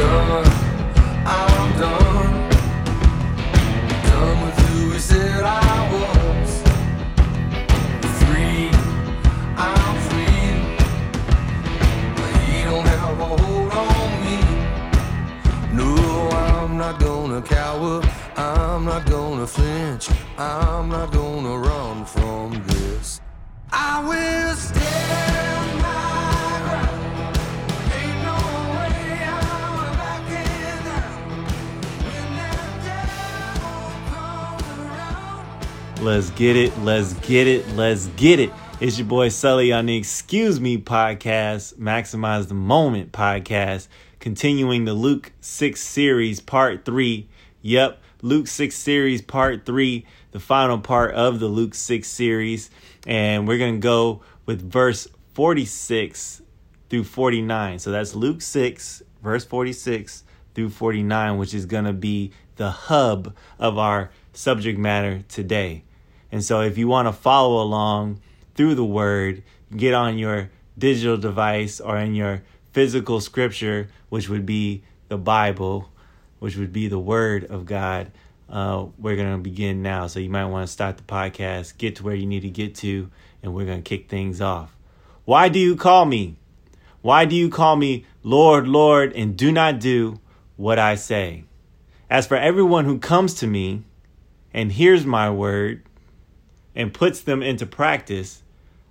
done. I'm done. Done with who he said I was. Free. I'm free. But he don't have a hold on me. No, I'm not gonna cower. I'm not gonna flinch. I'm not gonna run from Let's get it. Let's get it. Let's get it. It's your boy Sully on the Excuse Me podcast, Maximize the Moment podcast, continuing the Luke 6 series, part 3. Yep, Luke 6 series, part 3, the final part of the Luke 6 series. And we're going to go with verse 46 through 49. So that's Luke 6, verse 46 through 49, which is going to be the hub of our subject matter today. And so if you want to follow along through the word, get on your digital device or in your physical scripture, which would be the Bible, which would be the word of God. Uh, we're going to begin now. So you might want to start the podcast, get to where you need to get to, and we're going to kick things off. Why do you call me? Why do you call me Lord, Lord, and do not do what I say? As for everyone who comes to me and hears my word and puts them into practice,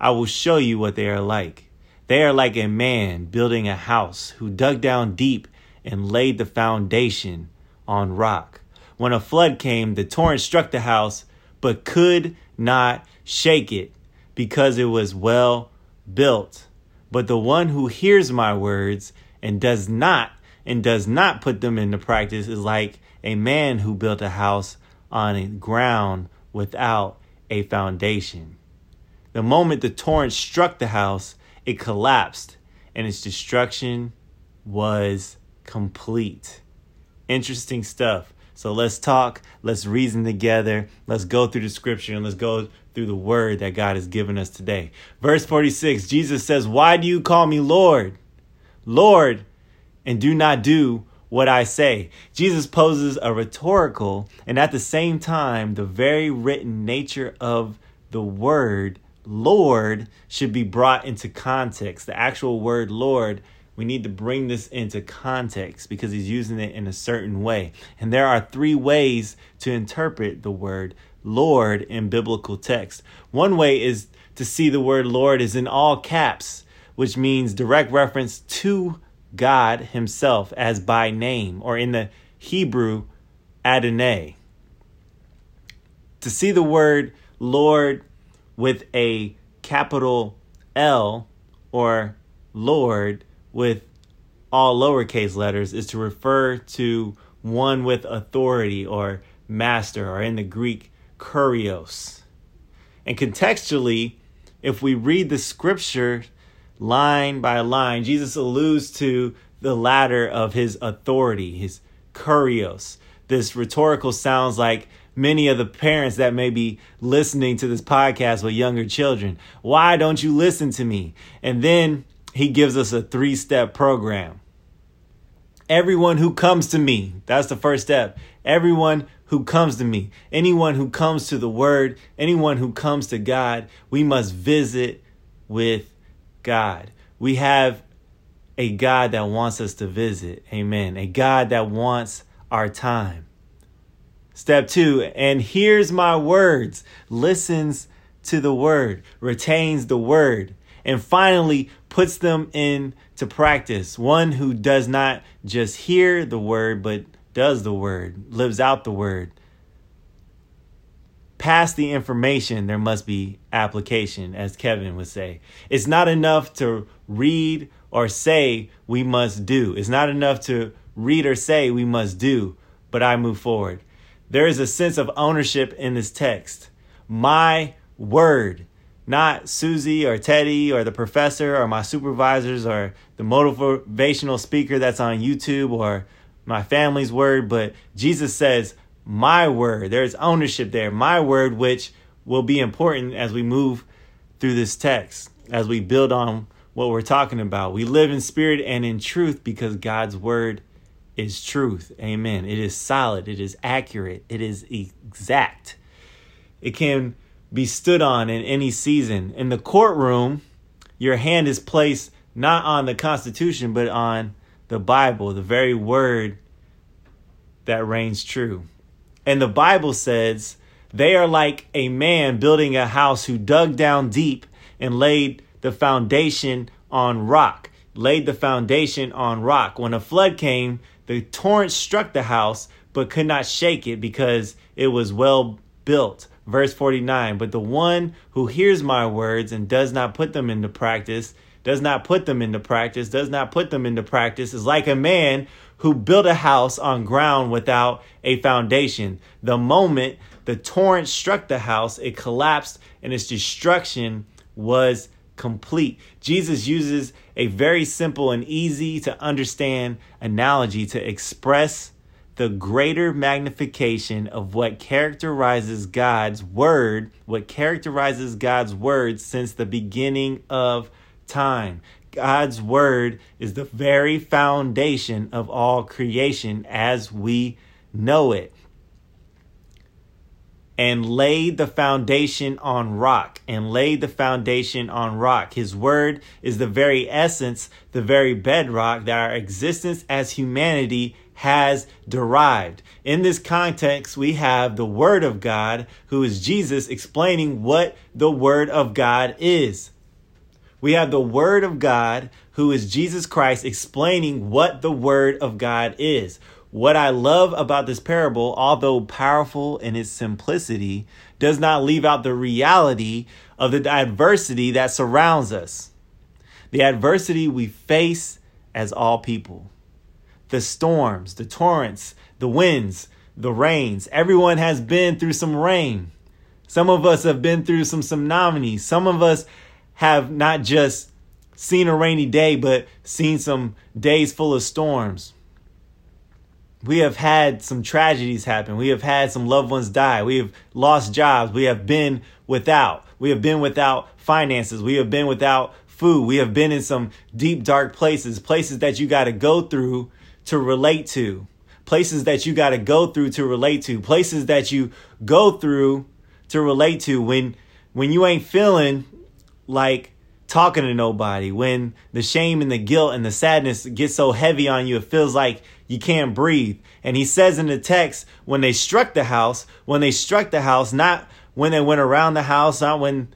I will show you what they are like. They are like a man building a house who dug down deep and laid the foundation on rock. When a flood came, the torrent struck the house, but could not shake it because it was well built. But the one who hears my words and does not and does not put them into practice is like a man who built a house on a ground without a foundation. The moment the torrent struck the house, it collapsed and its destruction was complete. Interesting stuff. So let's talk, let's reason together, let's go through the scripture and let's go through the word that God has given us today. Verse 46 Jesus says, Why do you call me Lord? Lord, and do not do what I say. Jesus poses a rhetorical and at the same time, the very written nature of the word Lord should be brought into context. The actual word Lord, we need to bring this into context because he's using it in a certain way. And there are three ways to interpret the word Lord in biblical text. One way is to see the word Lord is in all caps, which means direct reference to God himself as by name, or in the Hebrew, Adonai. To see the word Lord with a capital L or Lord with all lowercase letters is to refer to one with authority or master, or in the Greek, kurios. And contextually, if we read the scripture line by line, Jesus alludes to the latter of his authority, his kurios. This rhetorical sounds like many of the parents that may be listening to this podcast with younger children. Why don't you listen to me? And then he gives us a three step program. Everyone who comes to me, that's the first step. Everyone who comes to me, anyone who comes to the word, anyone who comes to God, we must visit with God. We have a God that wants us to visit. Amen. A God that wants our time. Step two, and hears my words, listens to the word, retains the word, and finally puts them into practice. One who does not just hear the word, but does the word, lives out the word. Past the information, there must be application, as Kevin would say. It's not enough to read or say we must do. It's not enough to read or say we must do, but I move forward. There is a sense of ownership in this text. My word, not Susie or Teddy or the professor or my supervisors or the motivational speaker that's on YouTube or my family's word, but Jesus says, My word. There's ownership there. My word, which will be important as we move through this text, as we build on what we're talking about. We live in spirit and in truth because God's word is truth. Amen. It is solid, it is accurate, it is exact. It can be stood on in any season. In the courtroom, your hand is placed not on the Constitution, but on the Bible, the very word that reigns true. And the Bible says, they are like a man building a house who dug down deep and laid the foundation on rock. Laid the foundation on rock. When a flood came, the torrent struck the house, but could not shake it because it was well built. Verse 49 But the one who hears my words and does not put them into practice, does not put them into practice, does not put them into practice, is like a man who built a house on ground without a foundation. The moment the torrent struck the house, it collapsed and its destruction was complete. Jesus uses a very simple and easy to understand analogy to express the greater magnification of what characterizes God's word, what characterizes God's word since the beginning of time. God's word is the very foundation of all creation as we know it and laid the foundation on rock and laid the foundation on rock. His word is the very essence, the very bedrock that our existence as humanity has derived. In this context, we have the word of God, who is Jesus, explaining what the word of God is. We have the word of God, who is Jesus Christ, explaining what the word of God is. What I love about this parable, although powerful in its simplicity, does not leave out the reality of the adversity that surrounds us. The adversity we face as all people. The storms, the torrents, the winds, the rains. Everyone has been through some rain. Some of us have been through some tsunamis. Some of us have not just seen a rainy day, but seen some days full of storms we have had some tragedies happen. We have had some loved ones die. We have lost jobs. We have been without. We have been without finances. We have been without food. We have been in some deep, dark places, places that you got to go through to relate to, places that you got to go through to relate to, places that you go through to relate to when when you ain't feeling like talking to nobody, when the shame and the guilt and the sadness get so heavy on you, it feels like you can't breathe. And he says in the text, when they struck the house, when they struck the house, not when they went around the house, not when,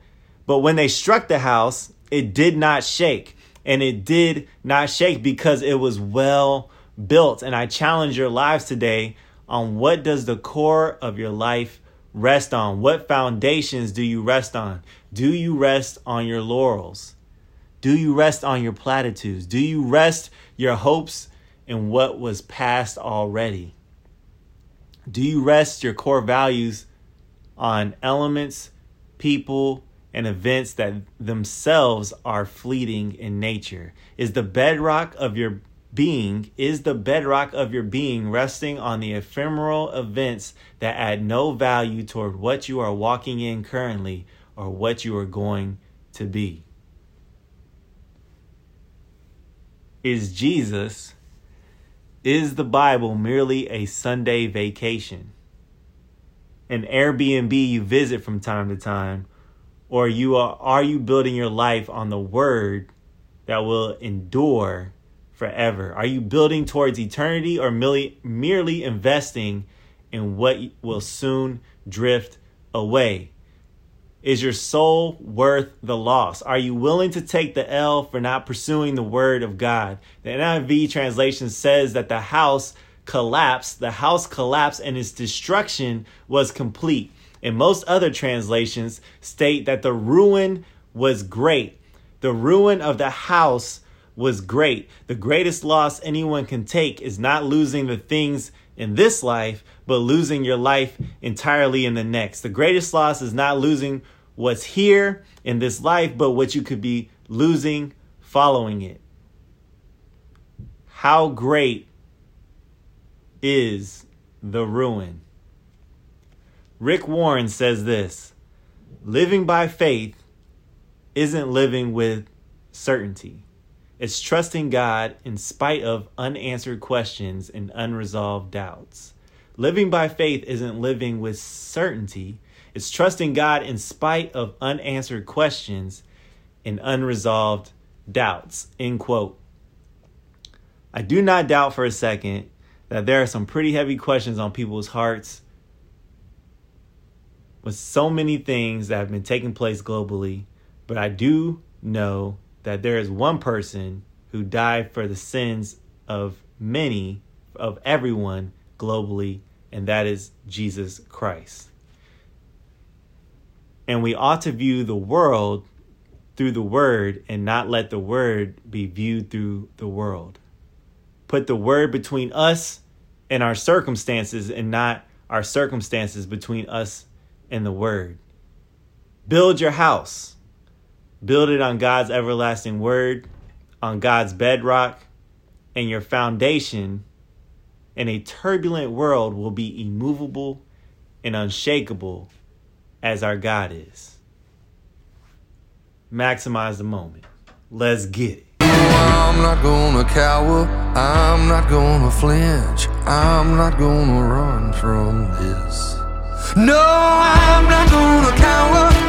but when they struck the house, it did not shake. And it did not shake because it was well built. And I challenge your lives today on what does the core of your life rest on? What foundations do you rest on? Do you rest on your laurels? Do you rest on your platitudes? Do you rest your hopes in what was past already? Do you rest your core values on elements, people, and events that themselves are fleeting in nature? Is the bedrock of your being, is the bedrock of your being resting on the ephemeral events that add no value toward what you are walking in currently or what you are going to be? Is Jesus is the Bible merely a Sunday vacation? An Airbnb you visit from time to time? Or you are, are you building your life on the word that will endure forever? Are you building towards eternity or merely, merely investing in what will soon drift away? Is your soul worth the loss? Are you willing to take the L for not pursuing the word of God? The NIV translation says that the house collapsed, the house collapsed and its destruction was complete. And most other translations state that the ruin was great. The ruin of the house was great. The greatest loss anyone can take is not losing the things in this life, but losing your life entirely in the next. The greatest loss is not losing what's here in this life, but what you could be losing following it. How great is the ruin? Rick Warren says this living by faith isn't living with certainty. It's trusting God in spite of unanswered questions and unresolved doubts. Living by faith isn't living with certainty, it's trusting God in spite of unanswered questions and unresolved doubts. End quote. I do not doubt for a second that there are some pretty heavy questions on people's hearts with so many things that have been taking place globally, but I do know that there is one person who died for the sins of many, of everyone globally, and that is Jesus Christ. And we ought to view the world through the word and not let the word be viewed through the world. Put the word between us and our circumstances and not our circumstances between us and the word. Build your house. Build it on God's everlasting word, on God's bedrock, and your foundation in a turbulent world will be immovable and unshakable as our God is. Maximize the moment. Let's get it. I'm not gonna cower, I'm not gonna flinch, I'm not gonna run from this. No, I'm not gonna cower,